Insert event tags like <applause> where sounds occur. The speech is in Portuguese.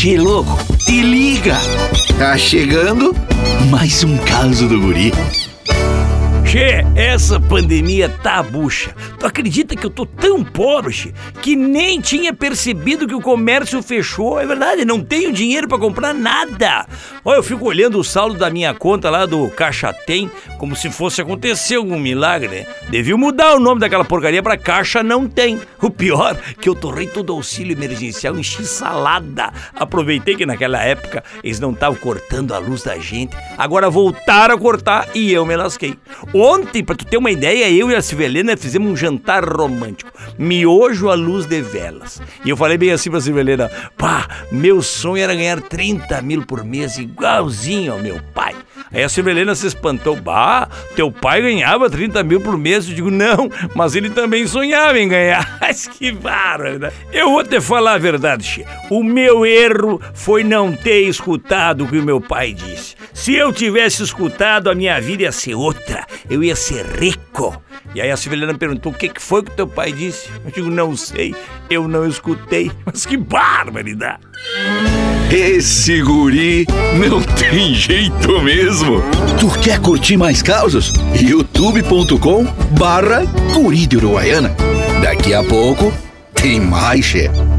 Che, louco, te liga! Tá chegando mais um caso do guri. Che, essa pandemia tá bucha. Tu acredita que eu tô tão pobre, che, que nem tinha percebido que o comércio fechou? É verdade, não tenho dinheiro para comprar nada. Olha, eu fico olhando o saldo da minha conta lá do Caixa Tem como se fosse acontecer algum milagre, né? Deviam mudar o nome daquela porcaria pra Caixa Não Tem. O pior, que eu torrei todo o auxílio emergencial, enchi salada. Aproveitei que naquela época eles não estavam cortando a luz da gente. Agora voltaram a cortar e eu me lasquei. Ontem, pra tu ter uma ideia, eu e a Civelena fizemos um jantar romântico. Miojo à luz de velas. E eu falei bem assim pra Civelena: pá, meu sonho era ganhar 30 mil por mês, igualzinho ao meu pai. Aí a Civelena se espantou: bah, teu pai ganhava 30 mil por mês. Eu digo: não, mas ele também sonhava em ganhar. <laughs> Que bárbaro? Eu vou te falar a verdade, Che. O meu erro foi não ter escutado o que o meu pai disse. Se eu tivesse escutado, a minha vida ia ser outra eu ia ser rico. E aí a Severina me perguntou: o que, que foi que teu pai disse? Eu digo: não sei, eu não escutei. <laughs> Mas que barbaridade! Esse guri não tem jeito mesmo. Tu quer curtir mais causas? youtube.com barra guri de Uruguaiana. Daqui a pouco tem mais, chefe.